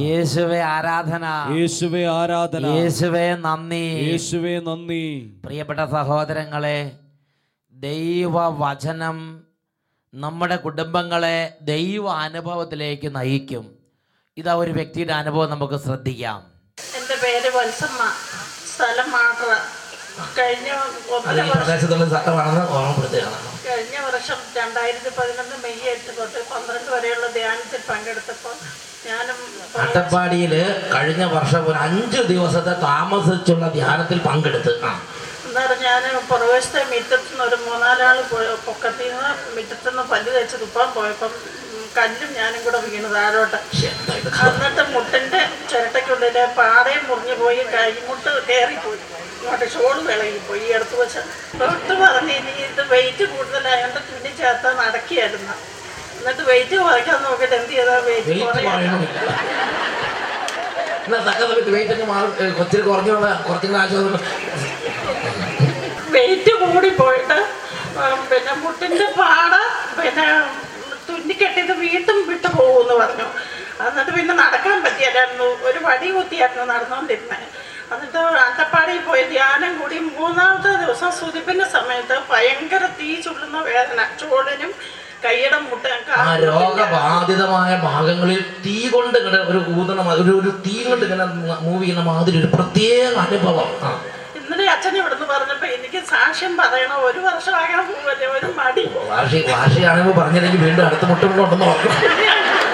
യേശുവെ ആരാധന. യേശുവേ ആരാധന. യേശുവേ നന്ദി. യേശുവേ നന്ദി. പ്രിയപ്പെട്ട സഹോദരങ്ങളെ ദൈവവചനം നമ്മുടെ കുടുംബങ്ങളെ ദൈവ അനുഭവത്തിലേക്ക് നയിക്കും. ഇതാ ഒരു വ്യക്തിയുടെ അനുഭവം നമുക്ക് ശ്രദ്ധിക്കാം. എന്റെ പേര് വത്സമ്മ. സ്ഥലം കഴിഞ്ഞ അത് ഈ പ്രദേശത്തുള്ള ചട്ടമാണെന്ന് ഓർമ്മപ്പെടുത്തുകയാണ്. കഴിഞ്ഞ വർഷം രണ്ടായിരത്തി പതിനൊന്ന് മെയ് എട്ട് തൊട്ട് പന്ത്രണ്ട് വരെയുള്ള ധ്യാനത്തിൽ പങ്കെടുത്തപ്പോൾ ഞാനും അട്ടപ്പാടിയിൽ കഴിഞ്ഞ വർഷം ഒരു അഞ്ചു ദിവസത്തെ താമസിച്ചുള്ള ധ്യാനത്തിൽ പങ്കെടുത്ത്. ആ. അന്നേരം ഞാൻ പുറവശത്തെ മിറ്റത്തു നിന്ന് ഒരു മൂന്നാലാൾ പൊക്കത്തിൽ നിന്ന് മിറ്റത്തു നിന്ന് പല്ല് തേച്ച് തുപ്പാൻ പോയപ്പം കല്ലും ഞാനും കൂടെ വീണു താഴോട്ട്. ഇത്? എന്നിട്ട് മുട്ടിന്റെ ചിരട്ടയ്ക്കുള്ളിലെ പാടയും മുറിഞ്ഞു പോയി കൈമുട്ട് കയറിപ്പോയി. ഇങ്ങോട്ട് ഷോൾ വിളയിൽ പോയി. ഈ അടുത്ത് വെച്ച് ഡോക്ടർ പറഞ്ഞു ഇനി ഇത് വെയിറ്റ് കൂടുതലായതുകൊണ്ട് തുന്നി ചേർത്ത് നടക്കിയായിരുന്നു എന്നിട്ട് വെയിറ്റ് കുറയ്ക്കാൻ നോക്കിയിട്ട് എന്ത് ചെയ്താൽ വെയിറ്റ് വെയിറ്റ് കൂടി പോയിട്ട് പിന്നെ മുട്ടിന്റെ പാട പിന്നെ തുന്നിക്കെട്ടിയത് വീട്ടും വിട്ടു പോകുമെന്ന് പറഞ്ഞു. എന്നിട്ട് പിന്നെ നടക്കാൻ പറ്റിയല്ലായിരുന്നു. ഒരു വടി കുത്തിയായിരുന്നു നടന്നുകൊണ്ടിരുന്നത് എന്നിട്ട് അട്ടപ്പാടിയിൽ പോയി ധ്യാനം കൂടി മൂന്നാമത്തെ ദിവസം സുതിപ്പിന്റെ സമയത്ത് ഭയങ്കര തീ ചുള്ളുന്ന വേദന. ചോളിനും കൈയുടെ മുട്ട ആ രോഗബാധിതമായ ഭാഗങ്ങളിൽ തീ കൊണ്ട് ഇങ്ങനെ ഒരു ഊതണ ഒരു ഒരു തീ കൊണ്ട് ഇങ്ങനെ മൂവ് ചെയ്യുന്ന മാതിരി ഒരു പ്രത്യേക അനുഭവം. ഇന്നലെ അച്ഛൻ ഇവിടുന്ന് പറഞ്ഞപ്പോ എനിക്ക് സാക്ഷ്യം പറയണം. ഒരു വർഷമാകണം പോവല്ലേ? ഒരു മടി. വാർഷി വാർഷികമാണെങ്കിൽ പറഞ്ഞില്ലെങ്കിൽ വീണ്ടും അടുത്ത മുട്ടും കൊണ്ടെന്ന് നോക്കണം.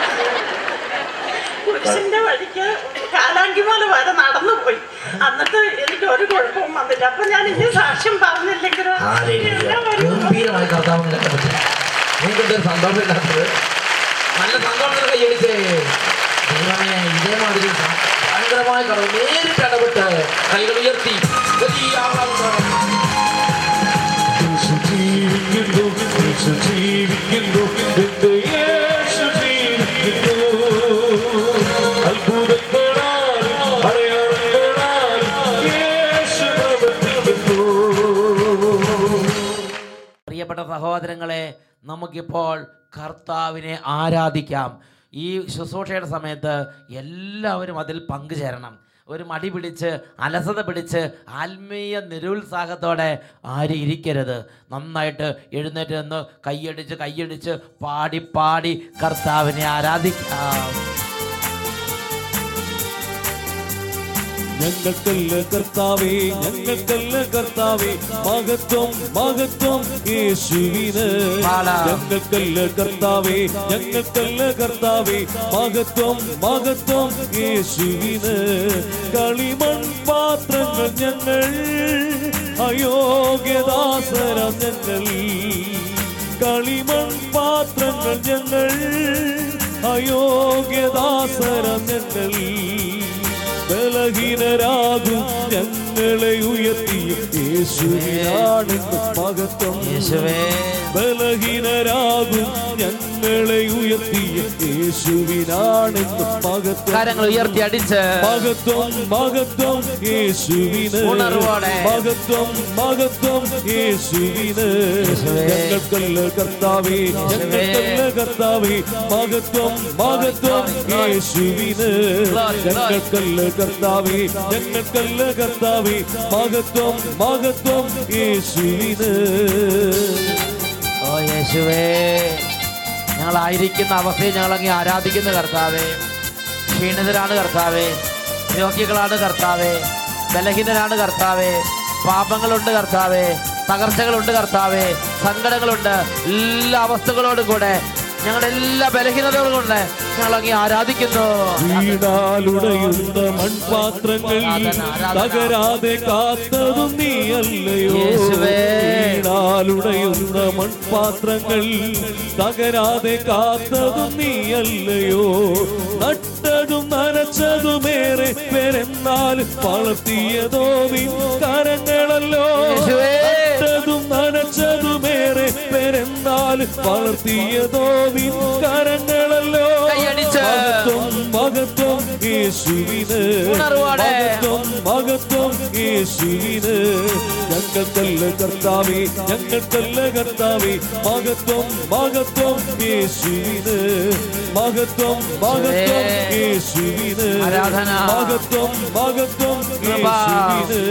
കുരിശിന്റെ വഴിക്ക് കാലാങ്കിമല വരെ നടന്നു പോയി. എന്നിട്ട് എനിക്ക് ഒരു കുഴപ്പവും വന്നില്ല. അപ്പൊ ഞാൻ ഇനി സാക്ഷ്യം പറഞ്ഞില്ലെങ്കിലും? സന്തോഷമില്ലാത്തത് നല്ല കൈയടിച്ചേ ദൈവമേ ഇതേമാതിരി ഭയങ്കരമായ കടവ് നേരിട്ട് ഇടപെട്ട് കൈകൾ ഉയർത്തി. സഹോദരങ്ങളെ നമുക്കിപ്പോൾ കർത്താവിനെ ആരാധിക്കാം. ഈ ശുശ്രൂഷയുടെ സമയത്ത് എല്ലാവരും അതിൽ പങ്കുചേരണം. ഒരു മടി പിടിച്ച് അലസത പിടിച്ച് ആത്മീയ നിരുത്സാഹത്തോടെ ആരും ഇരിക്കരുത്. നന്നായിട്ട് എഴുന്നേറ്റ് നിന്ന് കൈയടിച്ച് കൈയടിച്ച് പാടി പാടി കർത്താവിനെ ആരാധിക്കാം. ഞങ്ങൾക്കല്ല കർത്താവേ ഞങ്ങൾക്കല്ല കർത്താവേ. മഹത്വം മഹത്വം യേശുവിന്. ഞങ്ങൾക്കല്ല കർത്താവേ ഞങ്ങൾക്കല്ല കർത്താവേ. മഹത്വം മഹത്വം യേശുവിന്. കളിമൺ പാത്രങ്ങൾ ഞങ്ങൾ അയോഗ്യദാസരം ഞങ്ങൾ. കളിമൺ പാത്രങ്ങൾ ഞങ്ങൾ അയോഗ്യദാസരം ഞങ്ങൾ. ബലഹീനരാകും ഞങ്ങളെ ഉയർത്തിയ യേശുവിനാണെന്ന് മഹത്വം. യേശുവേ. ബലഹീനരാകും ഞങ്ങളെ ഉയർത്തിയ യേശുവിനാണെന്ന് മഹത്വം. കരങ്ങൾ ഉയർത്തി അടിച്ച്. മഹത്വം മഹത്വം യേശുവിന്. മഹത്വം മഹത്വം യേശുവിന്. യേശുവേ. ഞങ്ങൾക്കല്ല കർത്താവേ ഞങ്ങൾക്കല്ല കർത്താവേ. മഹത്വം മഹത്വം യേശുവിന്. ഞങ്ങൾക്കല്ല കർത്താവേ ഞങ്ങൾക്കല്ല കർത്താവേ. മഹത്വം മഹത്വം യേശുവിന്. ഓ യേശുവേ ഞങ്ങളായിരിക്കുന്ന അവസ്ഥയിൽ ഞങ്ങളങ്ങ് ആരാധിക്കുന്ന കർത്താവേ ക്ഷീണിതരാണ് കർത്താവേ രോഗികളാണ് കർത്താവേ ബലഹീനരാണ് കർത്താവേ പാപങ്ങളുണ്ട് കർത്താവേ തകർച്ചകളുണ്ട് കർത്താവേ സങ്കടങ്ങളുണ്ട് എല്ലാ അവസ്ഥകളോടും കൂടെ ഞങ്ങളുടെ എല്ലാ ബലഹീനതകളും കൊണ്ട് ഞങ്ങളങ്ങ് ആരാധിക്കുന്നു വീണാലുടയുന്ന മൺപാത്രങ്ങൾ തകരാതെ കാത്തതും നീയല്ലയോ. വീണാലുടയുന്ന മൺപാത്രങ്ങൾ തകരാതെ കാത്തതും നീയല്ലയോ? നട്ടതും നനച്ചതുമേറെ പെരെന്നാൽ വളർത്തിയതോ? നിൻ കരങ്ങളല്ലോ. നട്ടതും നനച്ചതുമേറെ പെരെന്നാൽ വളർത്തിയതോ വിൻകരങ്ങളല്ലോ മകത്വം മഹത്വം യേശുവിന്. ഉണർവോടെ. മഹത്വം മഹത്വം യേശുവിന് ഞങ്ങൾക്കല്ല കർത്താവേ ഞങ്ങൾക്കല്ല കർത്താവേ മഹത്വം മഹത്വം യേശുവിന് മഹത്വം മഹത്വം യേശുവിന് ആരാധന. മഹത്വം മഹത്വം കൃപ. യേശുവിന്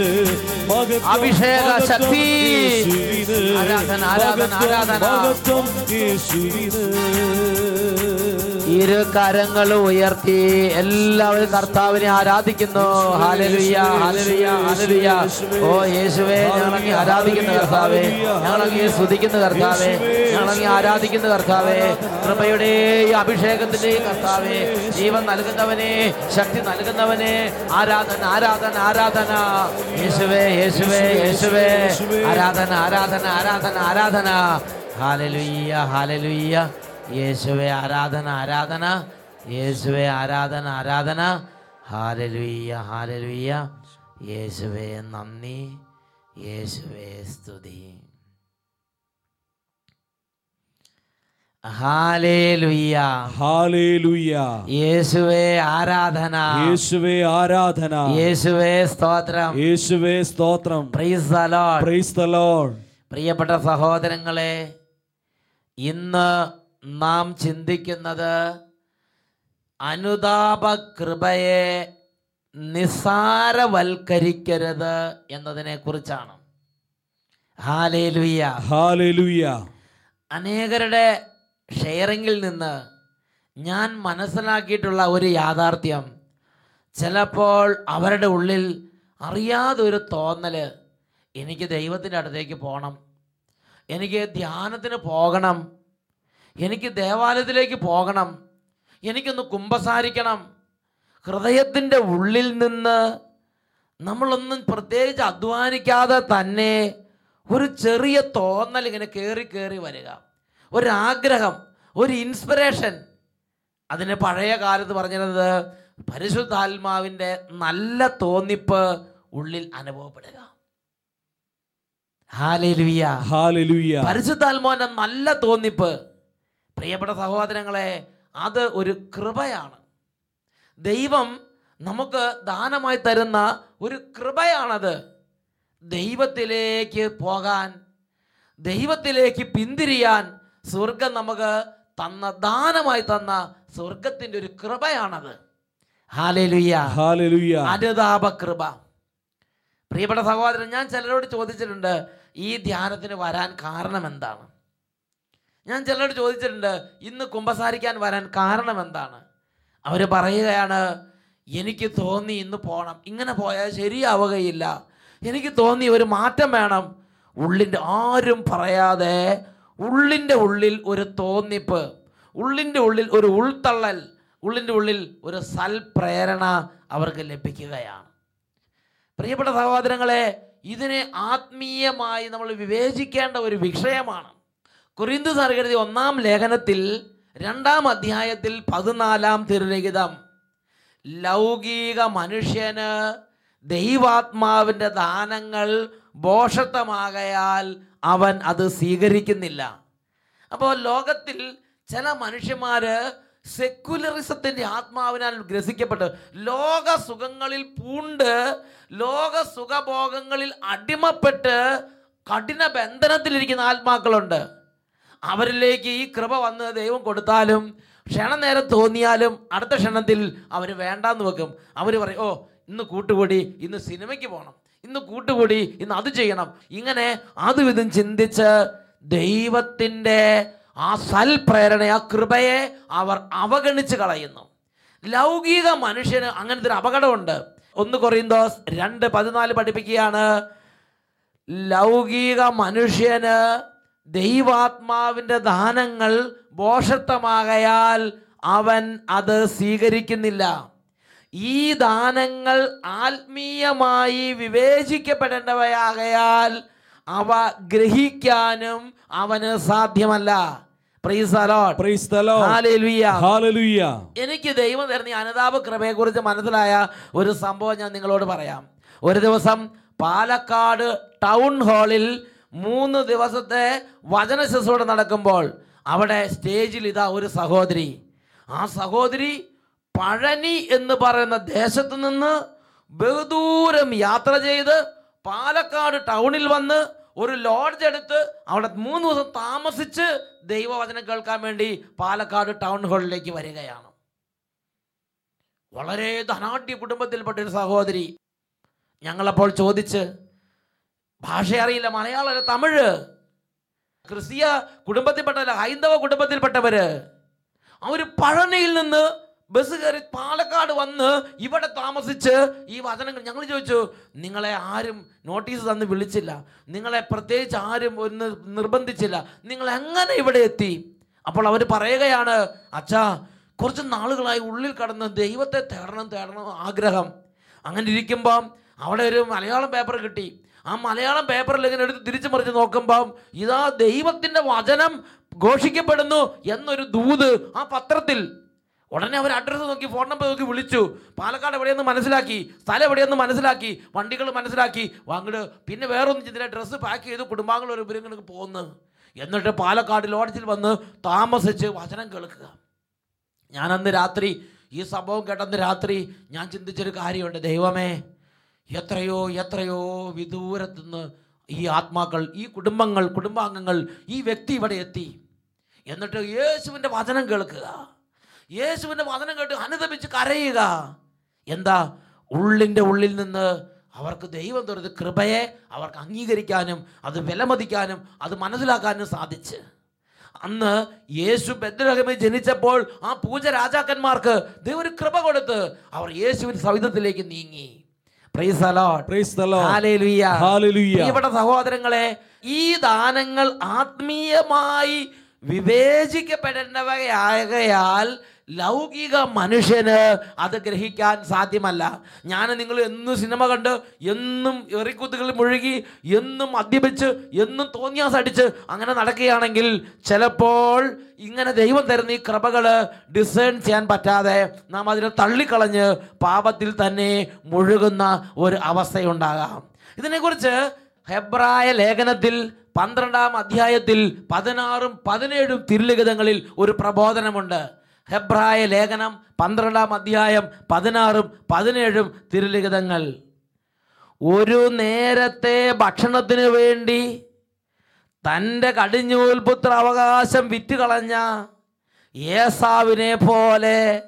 മഹത്വം അഭിഷേക മഹത്വം ശക്തി. യേശുവിന് ആരാധന, ആരാധന, മഹത്വം, ആരാധന. മഹത്വം യേശുവിന് ഇരു കരങ്ങൾ ഉയർത്തി. എല്ലാവരും കർത്താവിനെ ആരാധിക്കുന്നു. ഓ യേശുവേ ഞങ്ങളങ്ങി ആരാധിക്കുന്ന കർത്താവേ. ഞങ്ങളങ്ങി സ്തുതിക്കുന്ന കർത്താവേ. ഞങ്ങളങ്ങി ആരാധിക്കുന്ന കർത്താവേ. കൃപയുടെയും അഭിഷേകത്തിന്റെയും കർത്താവേ ജീവൻ നൽകുന്നവനെ ശക്തി നൽകുന്നവനെ ആരാധന ആരാധന ആരാധന. യേശുവേ യേശുവേ യേശുവേ. ആരാധന ആരാധന ആരാധന ആരാധന. ഹാലലുയ്യ ഹാലലുയ്യ യേശുവെ ആരാധന ആരാധന. യേശുവെ ആരാധന ആരാധന. ഹാലലുയ്യ ഹാലലുയ്യ. യേശുവെ നന്ദി. യേശുവെ സ്തുതി. യേശുവെ ആരാധന. യേശുവേ ആരാധന. യേശുവേ സ്തോത്രം. യേശുവേ സ്തോത്രം. Praise the Lord praise the Lord പ്രിയപ്പെട്ട സഹോദരങ്ങളെ ഇന്ന് നാം ചിന്തിക്കുന്നത് അനുതാപ കൃപയെ നിസാരവൽക്കരിക്കരുത് എന്നതിനെ കുറിച്ചാണ് അനേകരുടെ ഷെയറിങ്ങിൽ നിന്ന് ഞാൻ മനസ്സിലാക്കിയിട്ടുള്ള ഒരു യാഥാർത്ഥ്യം. ചിലപ്പോൾ അവരുടെ ഉള്ളിൽ അറിയാതെ ഒരു തോന്നൽ എനിക്ക് ദൈവത്തിന്റെ അടുത്തേക്ക് പോകണം. എനിക്ക് ധ്യാനത്തിന് പോകണം. എനിക്ക് ദേവാലയത്തിലേക്ക് പോകണം. എനിക്കൊന്ന് കുമ്പസാരിക്കണം. ഹൃദയത്തിന്റെ ഉള്ളിൽ നിന്ന് നമ്മളൊന്നും പ്രത്യേകിച്ച് അധ്വാനിക്കാതെ തന്നെ ഒരു ചെറിയ തോന്നൽ ഇങ്ങനെ കയറി കയറി വരിക. ഒരാഗ്രഹം ഒരു ഇൻസ്പിറേഷൻ. അതിന് പഴയ കാലത്ത് പറഞ്ഞിരുന്നത് പരിശുദ്ധാത്മാവിന്റെ നല്ല തോന്നിപ്പ് ഉള്ളിൽ അനുഭവപ്പെടുക. പരിശുദ്ധാത്മാവിന്റെ നല്ല തോന്നിപ്പ്. പ്രിയപ്പെട്ട സഹോദരങ്ങളെ അത് ഒരു കൃപയാണ്. ദൈവം നമുക്ക് ദാനമായി തരുന്ന ഒരു കൃപയാണത്. ദൈവത്തിലേക്ക് പോകാൻ ദൈവത്തിലേക്ക് പിന്തിരിയാൻ സ്വർഗം നമുക്ക് തന്ന ദാനമായി തന്ന സ്വർഗത്തിന്റെ ഒരു കൃപയാണത്. അനുതാപ കൃപ. പ്രിയപ്പെട്ട സഹോദരൻ ഞാൻ ചിലരോട് ചോദിച്ചിട്ടുണ്ട് ഈ ധ്യാനത്തിന് വരാൻ കാരണം എന്താണ്? ഞാൻ ചിലരോട് ചോദിച്ചിട്ടുണ്ട് ഇന്ന് കുമ്പസാരിക്കാൻ വരാൻ കാരണം എന്താണ്? അവർ പറയുകയാണ് എനിക്ക് തോന്നി ഇന്ന് പോകണം ഇങ്ങനെ പോയാൽ ശരിയാവുകയില്ല. എനിക്ക് തോന്നി ഒരു മാറ്റം വേണം. ഉള്ളിന്റെ ആരും പറയാതെ ഉള്ളിന്റെ ഉള്ളിൽ ഒരു തോന്നിപ്പ് ഉള്ളിന്റെ ഉള്ളിൽ ഒരു ഉൾത്തള്ളൽ ഉള്ളിന്റെ ഉള്ളിൽ ഒരു സൽപ്രേരണ അവർക്ക് ലഭിക്കുകയാണ്. പ്രിയപ്പെട്ട സഹോദരങ്ങളെ ഇതിനെ ആത്മീയമായി നമ്മൾ വിവേചിക്കേണ്ട ഒരു വിഷയമാണ്. കുറിന്തു സർഗതി ഒന്നാം ലേഖനത്തിൽ രണ്ടാം അധ്യായത്തിൽ പതിനാലാം തിരുലിഖിതം ലൗകിക മനുഷ്യന് ദൈവാത്മാവിന്റെ ദാനങ്ങൾ ബോഷത്വമാകയാൽ അവൻ അത് സ്വീകരിക്കുന്നില്ല. അപ്പോൾ ലോകത്തിൽ ചില മനുഷ്യന്മാർ സെക്കുലറിസത്തിന്റെ ആത്മാവിനാൽ ഗ്രസിക്കപ്പെട്ട് ലോക സുഖങ്ങളിൽ പൂണ്ട് ലോക സുഖഭോഗങ്ങളിൽ അടിമപ്പെട്ട് കഠിന ബന്ധനത്തിലിരിക്കുന്ന ആത്മാക്കളുണ്ട്. അവരിലേക്ക് ഈ കൃപ വന്ന് ദൈവം കൊടുത്താലും ക്ഷണനേരം തോന്നിയാലും അടുത്ത ക്ഷണത്തിൽ അവർ വേണ്ടാന്ന് വെക്കും. അവർ പറയും ഓ ഇന്ന് കൂട്ടുകൂടി ഇന്ന് സിനിമയ്ക്ക് പോകണം ഇന്ന് കൂട്ടുകൂടി ഇന്ന് അത് ചെയ്യണം. ഇങ്ങനെ അതും ചിന്തിച്ച് ദൈവത്തിന്റെ ആ സൽപ്രേരണ ആ കൃപയെ അവർ അവഗണിച്ച് കളയുന്നു. ലൗകിക മനുഷ്യന് അങ്ങനത്തെ ഒരു അപകടമുണ്ട്. ഒന്ന് കൊറിന്തോസ് രണ്ട് പതിനാല് പഠിപ്പിക്കുകയാണ് ലൗകിക മനുഷ്യന് ദൈവാത്മാവിന്റെ ദാനങ്ങൾ ബോഷത്വമാകയാൽ അവൻ അത് സ്വീകരിക്കുന്നില്ല. ഈ ദാനങ്ങൾ ആത്മീയമായി വിവേചിക്കപ്പെടേണ്ടവയാകയാൽ അവ ഗ്രഹിക്കാനും അവന് സാധ്യമല്ല. എനിക്ക് ദൈവം തരുന്ന അനുതാപ കൃപയെ കുറിച്ച് മനസ്സിലായ ഒരു സംഭവം ഞാൻ നിങ്ങളോട് പറയാം. ഒരു ദിവസം പാലക്കാട് ടൗൺ ഹാളിൽ മൂന്ന് ദിവസത്തെ വചന ശുശ്രൂഷ നടക്കുമ്പോൾ അവിടെ സ്റ്റേജിൽ ഇതാ ഒരു സഹോദരി. ആ സഹോദരി പഴനി എന്ന് പറയുന്ന ദേശത്ത് നിന്ന് ബഹുദൂരം യാത്ര ചെയ്ത് പാലക്കാട് ടൗണിൽ വന്ന് ഒരു ലോഡ്ജ് എടുത്ത് അവിടെ മൂന്ന് ദിവസം താമസിച്ച് ദൈവവചനം കേൾക്കാൻ വേണ്ടി പാലക്കാട് ടൗൺ ഹാളിലേക്ക് വരികയാണ്. വളരെ ധനാഢ്യ കുടുംബത്തിൽപ്പെട്ട ഒരു സഹോദരി ഞങ്ങളപ്പോൾ ചോദിച്ച് ഭാഷ അറിയില്ല മലയാളം അല്ല തമിഴ്. ക്രിസ്തീയ കുടുംബത്തിൽപ്പെട്ടവല്ല ഹൈന്ദവ കുടുംബത്തിൽപ്പെട്ടവര് അവർ പഴനിയിൽ നിന്ന് ബസ് കയറി പാലക്കാട് വന്ന് ഇവിടെ താമസിച്ച് ഈ വചനങ്ങൾ ഞങ്ങൾ ചോദിച്ചു നിങ്ങളെ ആരും നോട്ടീസ് തന്ന് വിളിച്ചില്ല. നിങ്ങളെ പ്രത്യേകിച്ച് ആരും ഒന്ന് നിർബന്ധിച്ചില്ല. നിങ്ങൾ എങ്ങനെ ഇവിടെ എത്തി? അപ്പോൾ അവർ പറയുകയാണ് അച്ഛാ കുറച്ച് നാളുകളായി ഉള്ളിൽ കടന്ന് ദൈവത്തെ തേടണം തേടണം ആഗ്രഹം. അങ്ങനെ ഇരിക്കുമ്പം അവിടെ ഒരു മലയാളം പേപ്പർ കിട്ടി. ആ മലയാളം പേപ്പറിൽ ഇങ്ങനെ എടുത്ത് തിരിച്ചു മറിച്ച് നോക്കുമ്പം ഇതാ ദൈവത്തിന്റെ വചനം ഘോഷിക്കപ്പെടുന്നു എന്നൊരു ദൂത് ആ പത്രത്തിൽ ഉടനെ അവർ അഡ്രസ്സ് നോക്കി ഫോൺ നമ്പർ നോക്കി വിളിച്ചു. പാലക്കാട് എവിടെയെന്ന് മനസ്സിലാക്കി സ്ഥലം എവിടെയെന്ന് മനസ്സിലാക്കി വണ്ടികൾ മനസ്സിലാക്കി. വാങ്ങിട് പിന്നെ വേറൊന്നും ചെയ്തില്ല ഡ്രസ്സ് പാക്ക് ചെയ്ത് കുടുംബാംഗങ്ങൾ ഒരു ഇവരിങ്ങനെ പോകുന്നു എന്നിട്ട് പാലക്കാട് ലോഡ്ജിൽ വന്ന് താമസിച്ച് വചനം കേൾക്കുക. ഞാൻ അന്ന് രാത്രി ഈ സംഭവം കേട്ടന്ന് രാത്രി ഞാൻ ചിന്തിച്ചൊരു കാര്യമുണ്ട്. ദൈവമേ എത്രയോ എത്രയോ വിദൂരത്തുനിന്ന് ഈ ആത്മാക്കൾ ഈ കുടുംബങ്ങൾ കുടുംബാംഗങ്ങൾ ഈ വ്യക്തി ഇവിടെ എത്തി. എന്നിട്ട് യേശുവിന്റെ വചനം കേൾക്കുക. യേശുവിന്റെ വചനം കേട്ട് അനുദപിച്ച് കരയുക. എന്താ? ഉള്ളിന്റെ ഉള്ളിൽ നിന്ന് അവർക്ക് ദൈവം തുറത്ത് കൃപയെ അവർക്ക് അംഗീകരിക്കാനും അത് വിലമതിക്കാനും അത് മനസ്സിലാക്കാനും സാധിച്ച്. അന്ന് യേശു ബദ്രഹമി ജനിച്ചപ്പോൾ ആ പൂജ രാജാക്കന്മാർക്ക് ദൈവം ഒരു കൃപ കൊടുത്ത് അവർ യേശുവിന്റെ സവിധത്തിലേക്ക് നീങ്ങി. ഇവിടെ സഹോദരങ്ങളെ ഈ ദാനങ്ങൾ ആത്മീയമായി വിവേചിക്കപ്പെടേണ്ടവയാകയാൽ ലൗകിക മനുഷ്യന് അത് ഗ്രഹിക്കാൻ സാധ്യമല്ല. ഞാൻ നിങ്ങൾ എന്നും സിനിമ കണ്ട് എന്നും എറിക്കുത്തുകളിൽ മുഴുകി എന്നും മദ്യപിച്ച് എന്നും തോന്നിയാസ് അടിച്ച് അങ്ങനെ നടക്കുകയാണെങ്കിൽ ചിലപ്പോൾ ഇങ്ങനെ ദൈവം തരുന്ന ഈ കൃപകൾ ഡിസേൺ ചെയ്യാൻ പറ്റാതെ നാം അതിനെ തള്ളിക്കളഞ്ഞ് പാപത്തിൽ തന്നെ മുഴുകുന്ന ഒരു അവസ്ഥയുണ്ടാകാം. ഇതിനെക്കുറിച്ച് ഹെബ്രായ ലേഖനത്തിൽ പന്ത്രണ്ടാം അധ്യായത്തിൽ പതിനാറും പതിനേഴും തിരുലിഖിതങ്ങളിൽ ഒരു പ്രബോധനമുണ്ട്. ഹെബ്രായ ലേഖനം പന്ത്രണ്ടാം അധ്യായം പതിനാറും പതിനേഴും തിരുലിഖിതങ്ങൾ. ഒരു നേരത്തെ ഭക്ഷണത്തിന് വേണ്ടി തന്റെ കടിഞ്ഞൂൽപുത്ര അവകാശം വിറ്റുകളഞ്ഞ ഏസാവിനെ പോലെ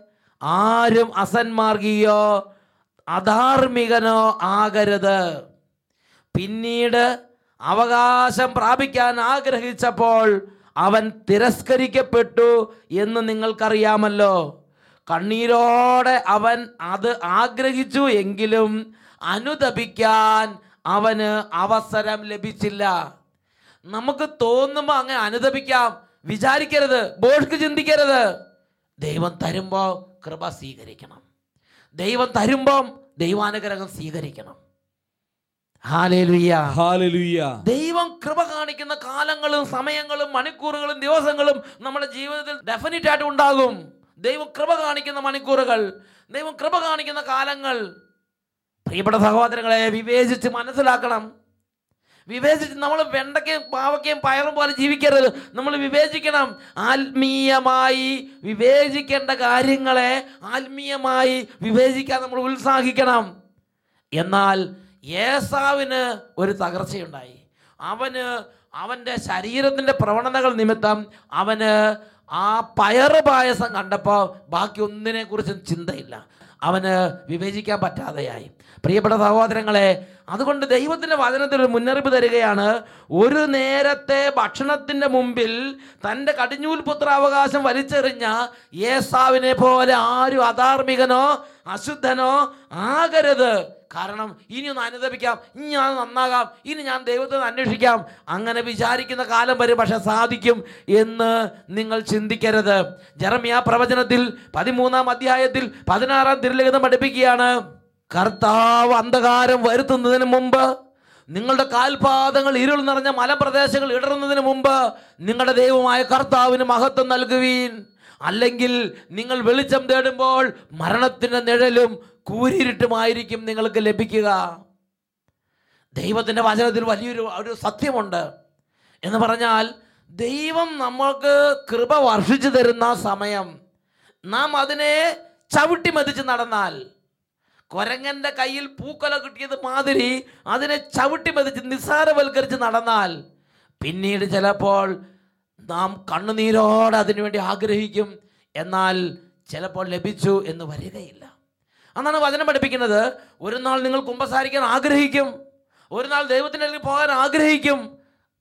ആരും അസന്മാർഗിയോ അധാർമികനോ ആകരുത്. പിന്നീട് അവകാശം പ്രാപിക്കാൻ ആഗ്രഹിച്ചപ്പോൾ അവൻ തിരസ്കരിക്കപ്പെട്ടു എന്ന് നിങ്ങൾക്കറിയാമല്ലോ. കണ്ണീരോടെ അവൻ അത് ആഗ്രഹിച്ചു എങ്കിലും അനുദപിക്കാൻ അവന് അവസരം ലഭിച്ചില്ല. നമുക്ക് തോന്നുമ്പോൾ അങ്ങനെ അനുദപിക്കാം. വിചാരിക്കരുത്. ബോഷ്ക്ക് ചിന്തിക്കരുത്. ദൈവം തരുമ്പോൾ കൃപ സ്വീകരിക്കണം. ദൈവം തരുമ്പം ദൈവാനുഗ്രഹം സ്വീകരിക്കണം. ദൈവം കൃപ കാണിക്കുന്ന കാലങ്ങളും സമയങ്ങളും മണിക്കൂറുകളും ദിവസങ്ങളും നമ്മുടെ ജീവിതത്തിൽ ഡെഫിനറ്റ് ആയിട്ട് ഉണ്ടാകും. ദൈവം കൃപ കാണിക്കുന്ന മണിക്കൂറുകൾ ദൈവം കൃപ കാണിക്കുന്ന കാലങ്ങൾ. പ്രിയപ്പെട്ട സഹോദരങ്ങളെ വിവേചിച്ച് മനസ്സിലാക്കണം. വിവേചിച്ച് നമ്മൾ വെണ്ടയ്ക്കും പാവയ്ക്കയും പയറും പോലെ ജീവിക്കരുത്. നമ്മൾ വിവേചിക്കണം. ആത്മീയമായി വിവേചിക്കേണ്ട കാര്യങ്ങളെ ആത്മീയമായി വിവേചിക്കാൻ നമ്മൾ ഉത്സാഹിക്കണം. എന്നാൽ ഏസാവിന് ഒരു തകർച്ചയുണ്ടായി. അവന് അവന്റെ ശരീരത്തിന്റെ പ്രവണതകൾ നിമിത്തം അവന് ആ പയറ് പായസം കണ്ടപ്പോൾ ബാക്കി ഒന്നിനെക്കുറിച്ചും ചിന്തയില്ല. അവന് വിവേചിക്കാൻ പറ്റാതെയായി. പ്രിയപ്പെട്ട സഹോദരങ്ങളെ അതുകൊണ്ട് ദൈവത്തിന്റെ വചനത്തിൽ ഒരു മുന്നറിയിപ്പ് തരികയാണ് ഒരു നേരത്തെ ഭക്ഷണത്തിന്റെ മുമ്പിൽ തന്റെ കടിഞ്ഞൂൽ പുത്രാവകാശം വലിച്ചെറിഞ്ഞ ഏസാവിനെ പോലെ ആരും അധാർമികനോ അശുദ്ധനോ ആകരുത്. കാരണം ഇനി ഒന്ന് അനുദപിക്കാം ഇനി ഞാൻ നന്നാകാം ഇനി ഞാൻ ദൈവത്തെ അന്വേഷിക്കാം. അങ്ങനെ വിചാരിക്കുന്ന കാലം വരും പക്ഷെ സാധിക്കും എന്ന് നിങ്ങൾ ചിന്തിക്കരുത്. ജെറമിയ പ്രവചനത്തിൽ പതിമൂന്നാം അധ്യായത്തിൽ പതിനാറാം തിരുലിഖിതം പഠിപ്പിക്കുകയാണ്. കർത്താവ് അന്ധകാരം വരുത്തുന്നതിന് മുമ്പ് നിങ്ങളുടെ കാൽപാദങ്ങൾ ഇരുൾ നിറഞ്ഞ മലപ്രദേശങ്ങൾ ഇടറുന്നതിന് മുമ്പ് നിങ്ങളുടെ ദൈവമായ കർത്താവിന് മഹത്വം നൽകുവീൻ. അല്ലെങ്കിൽ നിങ്ങൾ വെളിച്ചം തേടുമ്പോൾ മരണത്തിന്റെ നിഴലും കൂരിരുട്ടുമായിരിക്കും നിങ്ങൾക്ക് ലഭിക്കുക. ദൈവത്തിന്റെ വചനത്തിൽ വലിയൊരു ഒരു സത്യമുണ്ട്. എന്ന് പറഞ്ഞാൽ ദൈവം നമ്മൾക്ക് കൃപ വർഷിച്ചു തരുന്ന സമയം. നാം അതിനെ ചവിട്ടി മതിച്ച് നടന്നാൽ. കൊരങ്ങന്റെ കയ്യിൽ പൂക്കൊല കിട്ടിയത് മാതിരി അതിനെ ചവിട്ടി മതിച്ച് നിസ്സാരവൽക്കരിച്ച് നടന്നാൽ പിന്നീട് ചിലപ്പോൾ നാം കണ്ണുനീരോടെ അതിനുവേണ്ടി ആഗ്രഹിക്കും. എന്നാൽ ചിലപ്പോൾ ലഭിച്ചു എന്ന് വരികയില്ല. അന്നാണ് വചനം പഠിപ്പിക്കുന്നത്. ഒരു നാൾ നിങ്ങൾ കുമ്പസാരിക്കാൻ ആഗ്രഹിക്കും. ഒരു നാൾ ദൈവത്തിന്റെ അടുത്ത് പോകാൻ ആഗ്രഹിക്കും.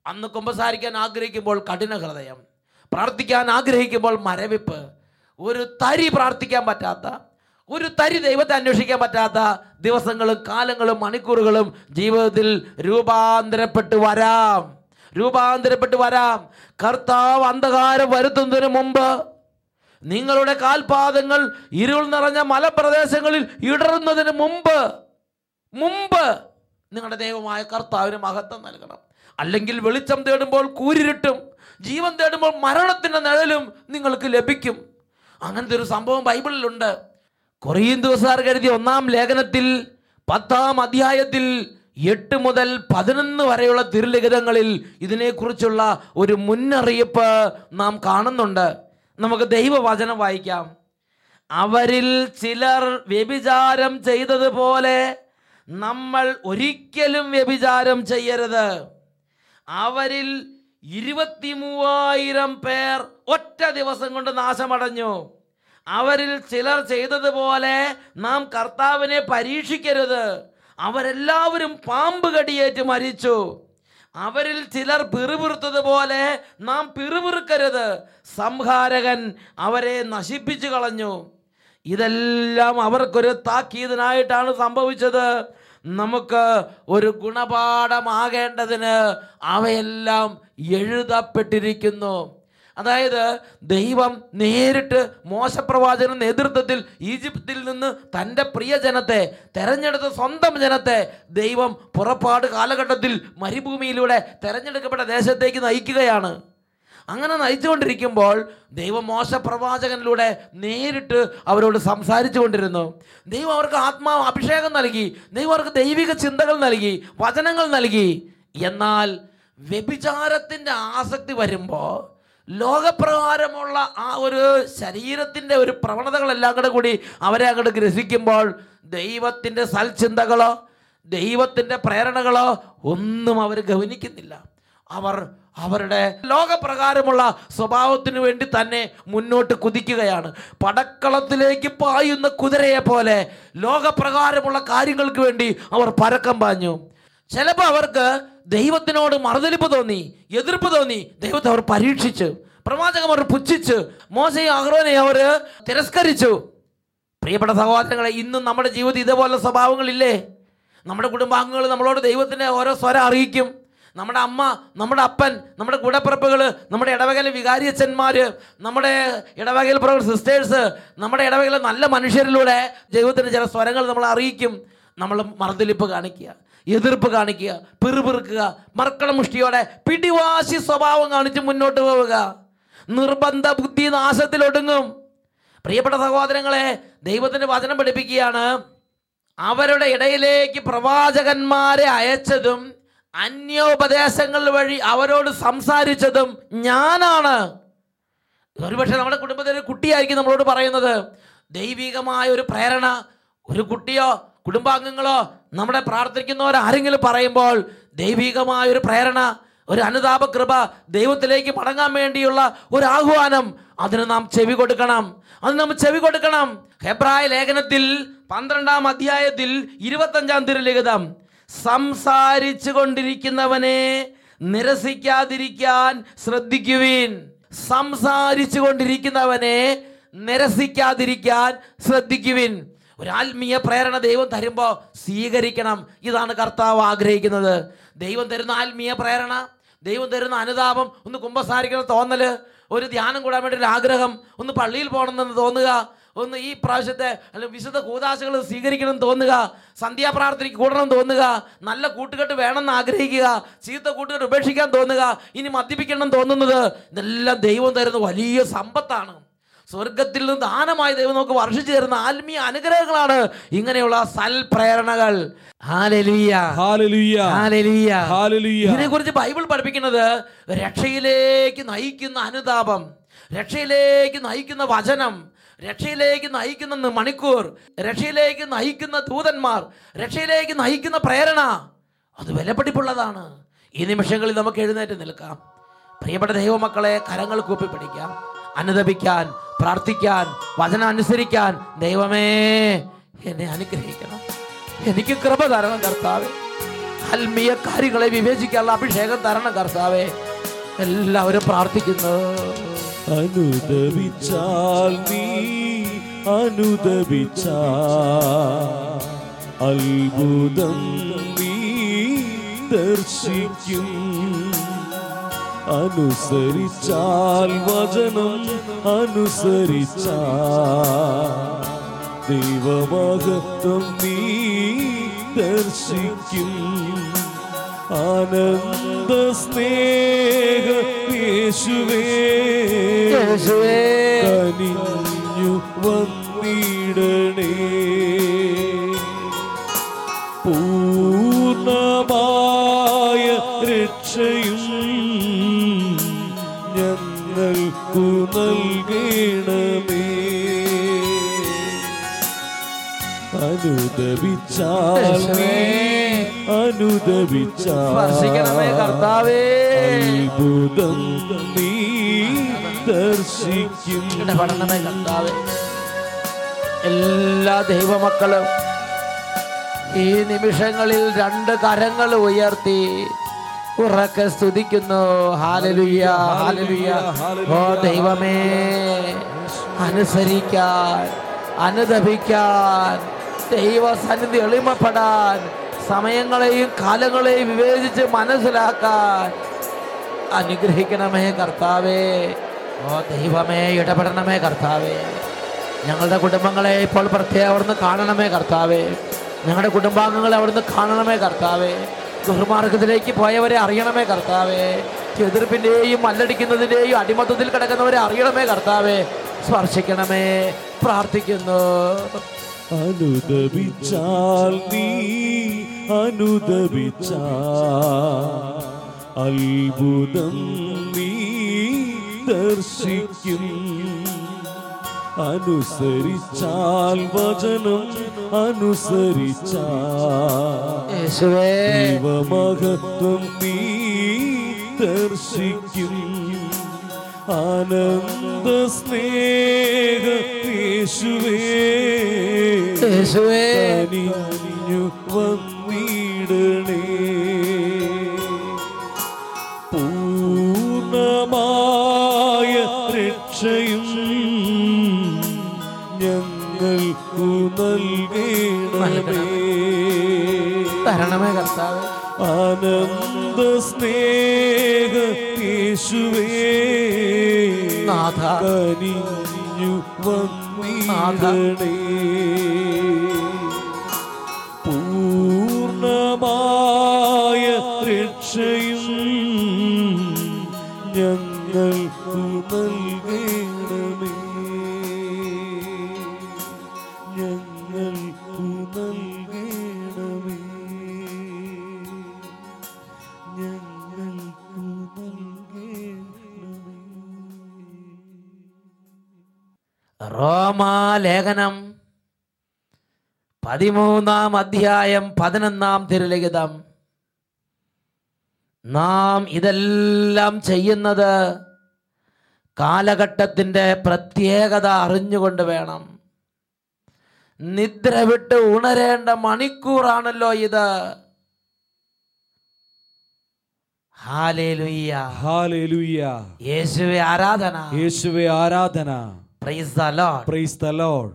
അന്ന് കുമ്പസാരിക്കാൻ ആഗ്രഹിക്കുമ്പോൾ കഠിന ഹൃദയം. പ്രാർത്ഥിക്കാൻ ആഗ്രഹിക്കുമ്പോൾ മരവിപ്പ്. ഒരു തരി പ്രാർത്ഥിക്കാൻ പറ്റാത്ത ഒരു തരി ദൈവത്തെ അന്വേഷിക്കാൻ പറ്റാത്ത ദിവസങ്ങളും കാലങ്ങളും മണിക്കൂറുകളും ജീവിതത്തിൽ രൂപാന്തരപ്പെട്ട് വരാം. രൂപാന്തരപ്പെട്ട് വരാം. കർത്താവ് അന്ധകാരം വരുത്തുന്നതിന് മുമ്പ് നിങ്ങളുടെ കാൽപാദങ്ങൾ ഇരുൾ നിറഞ്ഞ മലപ്രദേശങ്ങളിൽ ഇടറുന്നതിന് മുമ്പ് മുമ്പ് നിങ്ങളുടെ ദൈവമായ കർത്താവിന് മഹത്വം നൽകണം. അല്ലെങ്കിൽ വെളിച്ചം തേടുമ്പോൾ കൂരിരുട്ടും ജീവൻ തേടുമ്പോൾ മരണത്തിന്റെ നിഴലും നിങ്ങൾക്ക് ലഭിക്കും. അങ്ങനത്തെ ഒരു സംഭവം ബൈബിളിലുണ്ട്. കൊറിയൻ ദിവസാർ കരുതിയ ഒന്നാം ലേഖനത്തിൽ പത്താം അധ്യായത്തിൽ എട്ട് മുതൽ പതിനൊന്ന് വരെയുള്ള തിരുലിഖിതങ്ങളിൽ ഇതിനെക്കുറിച്ചുള്ള ഒരു മുന്നറിയിപ്പ് നാം കാണുന്നുണ്ട്. നമുക്ക് ദൈവവചനം വായിക്കാം. അവരിൽ ചിലർ വ്യഭിചാരം ചെയ്തതുപോലെ നമ്മൾ ഒരിക്കലും വ്യഭിചാരം ചെയ്യരുത്. അവരിൽ ഇരുപത്തി മൂവായിരം പേർ ഒറ്റ ദിവസം കൊണ്ട് നാശമടഞ്ഞു. അവരിൽ ചിലർ ചെയ്തതുപോലെ നാം കർത്താവിനെ പരീക്ഷിക്കരുത്. അവരെല്ലാവരും പാമ്പ് കടിയേറ്റ് മരിച്ചു. അവരിൽ ചിലർ പിറുപിറുത്തതുപോലെ നാം പിറുപിറുക്കരുത്. സംഹാരകൻ അവരെ നശിപ്പിച്ചു കളഞ്ഞു. ഇതെല്ലാം അവർക്കൊരു താക്കീതിനായിട്ടാണ് സംഭവിച്ചത്. നമുക്ക് ഒരു ഗുണപാഠമാകേണ്ടതിന് അവയെല്ലാം എഴുതപ്പെട്ടിരിക്കുന്നു. അതായത് ദൈവം നേരിട്ട് മോശപ്രവാചന നേതൃത്വത്തിൽ ഈജിപ്തിൽ നിന്ന് തന്റെ പ്രിയജനത്തെ തെരഞ്ഞെടുത്ത സ്വന്തം ജനത്തെ ദൈവം പുറപ്പാട് കാലഘട്ടത്തിൽ മരുഭൂമിയിലൂടെ തെരഞ്ഞെടുക്കപ്പെട്ട ദേശത്തേക്ക് നയിക്കുകയാണ്. അങ്ങനെ നയിച്ചുകൊണ്ടിരിക്കുമ്പോൾ ദൈവം മോശ പ്രവാചകനിലൂടെ നേരിട്ട് അവരോട് സംസാരിച്ചു കൊണ്ടിരുന്നു ദൈവം അവർക്ക് ആത്മാവ് അഭിഷേകം നൽകി ദൈവം അവർക്ക് ദൈവിക ചിന്തകൾ നൽകി വചനങ്ങൾ നൽകി. എന്നാൽ വ്യഭിചാരത്തിന്റെ ആസക്തി വരുമ്പോൾ ലോകപ്രകാരമുള്ള ആ ഒരു ശരീരത്തിന്റെ ഒരു പ്രവണതകളെല്ലാം കൂടെ കൂടി അവരെ അങ്ങോട്ട് ഗ്രസിക്കുമ്പോൾ ദൈവത്തിന്റെ സൽചിന്തകളോ ദൈവത്തിന്റെ പ്രേരണകളോ ഒന്നും അവർ ഗവനിക്കുന്നില്ല. അവർ അവരുടെ ലോകപ്രകാരമുള്ള സ്വഭാവത്തിന് വേണ്ടി തന്നെ മുന്നോട്ട് കുതിക്കുകയാണ്. പടക്കളത്തിലേക്ക് പായുന്ന കുതിരയെ പോലെ ലോകപ്രകാരമുള്ള കാര്യങ്ങൾക്ക് വേണ്ടി അവർ പരക്കം പാഞ്ഞു. ചിലപ്പോൾ അവർക്ക് ദൈവത്തിനോട് മറുതലിപ്പ് തോന്നി എതിർപ്പ് തോന്നി. ദൈവത്തെ അവർ പരീക്ഷിച്ചു. അവർ പുച്ഛിച്ചു. മോശയും അഹ്റോനെ അവർ തിരസ്കരിച്ചു. പ്രിയപ്പെട്ട സഹോദരങ്ങളെ ഇന്നും നമ്മുടെ ജീവിതത്തിൽ ഇതേപോലെ സ്വഭാവങ്ങളില്ലേ? നമ്മുടെ കുടുംബാംഗങ്ങൾ നമ്മളോട് ദൈവത്തിന്റെ ഓരോ സ്വരം അറിയിക്കും. നമ്മുടെ അമ്മ നമ്മുടെ അപ്പൻ നമ്മുടെ കൂടപ്പിറപ്പുകൾ നമ്മുടെ ഇടവകയിലെ വികാരിയച്ഛന്മാർ നമ്മുടെ ഇടവകയിൽ പ്രവർ സിസ്റ്റേഴ്സ് നമ്മുടെ ഇടവകയിലെ നല്ല മനുഷ്യരിലൂടെ ദൈവത്തിന്റെ ചില സ്വരങ്ങൾ നമ്മൾ അറിയിക്കും. നമ്മൾ മറുതലിപ്പ് കാണിക്കുക. എതിർപ്പ് കാണിക്കുക പിറുപിറുക്കുക മർക്കള മുഷ്ടിയോടെ പിടിവാശി സ്വഭാവം കാണിച്ച് മുന്നോട്ട് പോവുക. നിർബന്ധ ബുദ്ധി നാശത്തിൽ ഒടുങ്ങും. പ്രിയപ്പെട്ട സഹോദരങ്ങളെ ദൈവത്തിന്റെ വചനം പഠിപ്പിക്കുകയാണ്. അവരുടെ ഇടയിലേക്ക് പ്രവാചകന്മാരെ അയച്ചതും അന്യോപദേശങ്ങൾ വഴി അവരോട് സംസാരിച്ചതും ഞാനാണ്. ഒരുപക്ഷെ നമ്മുടെ കുടുംബത്തിൽ ഒരു കുട്ടിയായിരിക്കും നമ്മളോട് പറയുന്നത് ദൈവികമായ ഒരു പ്രേരണ ഒരു കുട്ടിയോ കുടുംബാംഗങ്ങളോ നമ്മുടെ പ്രാർത്ഥിക്കുന്നവർ ആരെങ്കിലും പറയുമ്പോൾ ദൈവികമായ ഒരു പ്രേരണ ഒരു അനുതാപ കൃപ ദൈവത്തിലേക്ക് മടങ്ങാൻ വേണ്ടിയുള്ള ഒരു ആഹ്വാനം. അതിന് നാം ചെവി കൊടുക്കണം. അത് നാം ചെവി കൊടുക്കണം. ഹെബ്രായ ലേഖനത്തിൽ പന്ത്രണ്ടാം അധ്യായത്തിൽ ഇരുപത്തഞ്ചാം തിരുലിഖിതം സംസാരിച്ചു കൊണ്ടിരിക്കുന്നവനെ നിരസിക്കാതിരിക്കാൻ ശ്രദ്ധിക്കുവീൻ. സംസാരിച്ചു കൊണ്ടിരിക്കുന്നവനെ നിരസിക്കാതിരിക്കാൻ ശ്രദ്ധിക്കുവിൻ. ഒരു ആത്മീയ പ്രേരണ ദൈവം തരുമ്പോൾ സ്വീകരിക്കണം. ഇതാണ് കർത്താവ് ആഗ്രഹിക്കുന്നത്. ദൈവം തരുന്ന ആത്മീയ പ്രേരണ ദൈവം തരുന്ന അനുതാപം ഒന്ന് കുമ്പസാരിക്കണം തോന്നൽ ഒരു ധ്യാനം കൂടാൻ വേണ്ടി ഒരു ആഗ്രഹം ഒന്ന് പള്ളിയിൽ പോകണമെന്ന് തോന്നുക ഒന്ന് ഈ പ്രാവശ്യത്തെ അല്ലെങ്കിൽ വിശുദ്ധ കൂതാശകൾ സ്വീകരിക്കണം തോന്നുക സന്ധ്യാപ്രാർത്ഥനയ്ക്ക് കൂടണം തോന്നുക നല്ല കൂട്ടുകെട്ട് വേണമെന്ന് ആഗ്രഹിക്കുക ചീത്ത കൂട്ടുകെട്ട് ഉപേക്ഷിക്കാൻ തോന്നുക ഇനി മദ്യപിക്കണം തോന്നുന്നത് ഇതെല്ലാം ദൈവം തരുന്ന വലിയ സമ്പത്താണ്. സ്വർഗത്തിൽ നിന്ന് ദാനമായി ദൈവം നമുക്ക് വർഷിച്ചു തരുന്ന ആത്മീയ അനുഗ്രഹങ്ങളാണ് ഇങ്ങനെയുള്ള സൽപ്രേരണകൾ. ഇതിനെ കുറിച്ച് ബൈബിൾ പഠിപ്പിക്കുന്നത് രക്ഷയിലേക്ക് നയിക്കുന്ന അനുതാപം രക്ഷയിലേക്ക് നയിക്കുന്ന വചനം രക്ഷയിലേക്ക് നയിക്കുന്ന മണിക്കൂർ രക്ഷയിലേക്ക് നയിക്കുന്ന ദൂതന്മാർ രക്ഷയിലേക്ക് നയിക്കുന്ന പ്രേരണ അത് വിലപിടിപ്പുള്ളതാണ്. ഈ നിമിഷങ്ങളിൽ നമുക്ക് എഴുന്നേറ്റ് നിൽക്കാം. പ്രിയപ്പെട്ട ദൈവമക്കളെ കരങ്ങൾ കൂപ്പി പിടിക്കാം. അനുദപിക്കാൻ പ്രാർത്ഥിക്കാൻ വചനം അനുസരിക്കാൻ ദൈവമേ എന്നെ അനുഗ്രഹിക്കണം. എനിക്ക് കൃപ തരണം കർത്താവേ. ആത്മീയ കാര്യങ്ങളെ വിവേചിക്കാനുള്ള അഭിഷേകം തരണം കർത്താവേ. എല്ലാവരും പ്രാർത്ഥിക്കുന്നു. അനുദവിച്ചാൽ നീ അനുദവിച്ചാൽ അത്ഭുതം നീ ദർശിക്കും. അനുസരിച്ചാൽ വചനം അനുസരിച്ചാൽ ദൈവമഹത്വം നീ ദർശിക്കും. ആനന്ദ സ്നേഹ യേശുവേ യേശുവേ. കനിഞ്ഞു വന്നിടണേ. അനുദവിച്ചാൽ കർത്താവേ. അത്ഭുതം നീ ദർശിക്കും. എല്ലാ ദൈവമക്കളും ഈ നിമിഷങ്ങളിൽ രണ്ട് കരങ്ങൾ ഉയർത്തി ഉറക്കെ സ്തുതിക്കുന്നു. ഹാലലുയ്യ ഹാലലുയ്യ ഓ ദൈവമേ അനുസരിക്കാൻ അനുദപിക്കാൻ ദൈവസന്നിധി എളിമപ്പെടാൻ സമയങ്ങളെയും കാലങ്ങളെയും വിവേചിച്ച് മനസ്സിലാക്കാൻ അനുഗ്രഹിക്കണമേ കർത്താവേ. ഓ ദൈവമേ ഇടപെടണമേ കർത്താവേ. ഞങ്ങളുടെ കുടുംബങ്ങളെ ഇപ്പോൾ പ്രത്യേകം അവിടുന്ന് കാണണമേ കർത്താവേ. ഞങ്ങളുടെ കുടുംബാംഗങ്ങളെ അവിടുന്ന് കാണണമേ കർത്താവേ. ദുർമാർഗത്തിലേക്ക് പോയവരെ അറിയണമേ കർത്താവേ. എതിർപ്പിന്റെയും മല്ലടിക്കുന്നതിന്റെയും അടിമത്തത്തിൽ കിടക്കുന്നവരെ അറിയണമേ കർത്താവേ. സ്പർശിക്കണമേ. പ്രാർത്ഥിക്കുന്നു. അനുദപിച്ചാൽ നീ അനുദപിച്ചാൽ അത്ഭുതം നീ ദർശിക്കും. അനുസരിച്ചാൽ വചനം അനുസരിച്ചാൽ യേശുവേ. ദൈവമഹത്വം നീ ദർശിക്കും. ആനന്ദ സ്നേഹ യേശുവേ. യേശുവേ. കനിഞ്ഞു വന്നിടണേ. പൂർണമായ രക്ഷയും ഞങ്ങൾക്കു നൽകണമേ. തരണമേ കർത്താവ്. ആനന്ദ സ്നേഹ യേശുവേ. നാഥ. കനിഞ്ഞു വന്നിടണേ പൂർണമായ രക്ഷയും ഞങ്ങൾ നൽകണമേ റോമാലേഖനം പതിമൂന്നാം അധ്യായം പതിനൊന്നാം തിരുലിഖിതം. നാം ഇതെല്ലാം ചെയ്യുന്നത് കാലഘട്ടത്തിന്റെ പ്രത്യേകത അറിഞ്ഞുകൊണ്ട് വേണം. നിദ്ര വിട്ട് ഉണരേണ്ട മണിക്കൂറാണല്ലോ ഇത്. യേശുവെ ആരാധന. യേശുവേ ആരാധന. Praise the Lord. Praise the Lord.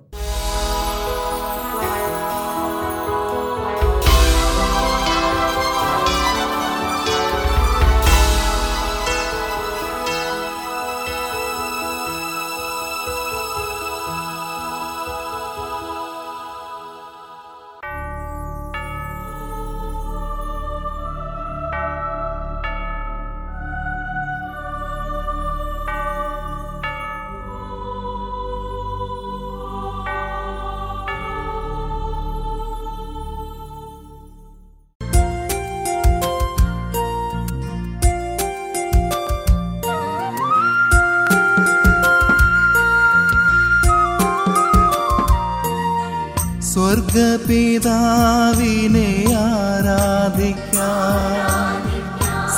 സ്വർഗപിതാവിനെ ആരാധിക്കാം.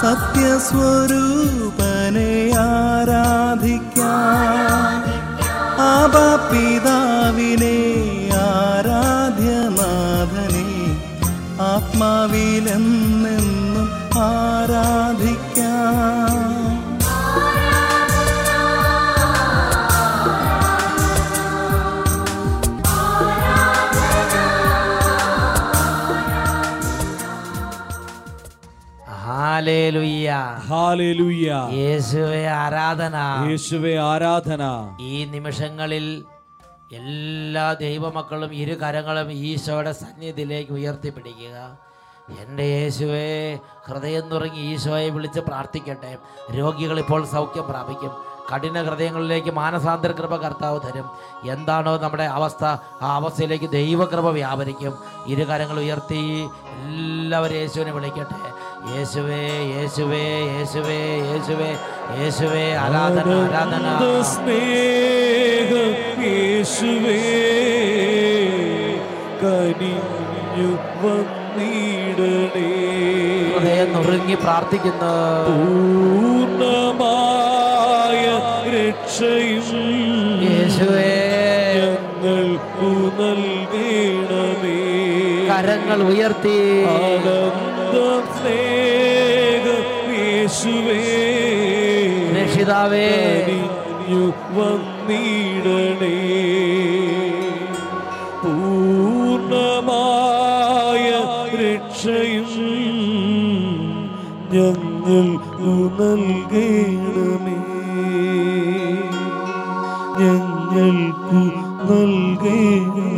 സത്യസ്വരൂപനെ ആരാധിക്കാം. ആബാപിതാവിനെ ആരാധ്യനാഥനെ ആത്മാവിലെന്നെന്നും ഹാലേലൂയ യേശുവേ ആരാധന. യേശുവേ ആരാധന. ഈ നിമിഷങ്ങളിൽ എല്ലാ ദൈവമക്കളും ഇരു കരങ്ങളും ഈശോയുടെ സന്നിധിയിലേക്ക് ഉയർത്തിപ്പിടിക്കുക. എന്റെ യേശുവെ ഹൃദയം തുറങ്ങി ഈശോയെ വിളിച്ച് പ്രാർത്ഥിക്കട്ടെ. രോഗികൾ ഇപ്പോൾ സൗഖ്യം പ്രാപിക്കും. കഠിന ഹൃദയങ്ങളിലേക്ക് മാനസാന്തര കൃപ കർത്താവ് തരും. എന്താണോ നമ്മുടെ അവസ്ഥ ആ അവസ്ഥയിലേക്ക് ദൈവകൃപ വ്യാപരിക്കും. ഇരു കരങ്ങൾ ഉയർത്തി എല്ലാവരും യേശുവിനെ വിളിക്കട്ടെ. യേശുവേ യേശുവേ യേശുവേ യേശുവേ യേശുവേ ആരാധന ആരാധന. സ്നേഹ യേശുവേ കനിഞ്ഞു വന്നിടണേ. ഹൃദയം നുറുങ്ങി പ്രാർത്ഥിക്കുന്നു. പൂർണമായ രക്ഷയും യേശുവേ. ഞങ്ങൾക്കു നൽകണമേ. കരങ്ങൾ ഉയർത്തി. ആനന്ദം രക്ഷിതാവേ. കനിഞ്ഞു വന്നിടണേ. പൂർണമായ രക്ഷയും ഞങ്ങൾക്കു നൽകണമേ. ഞങ്ങൾക്കു നൽകണമേ.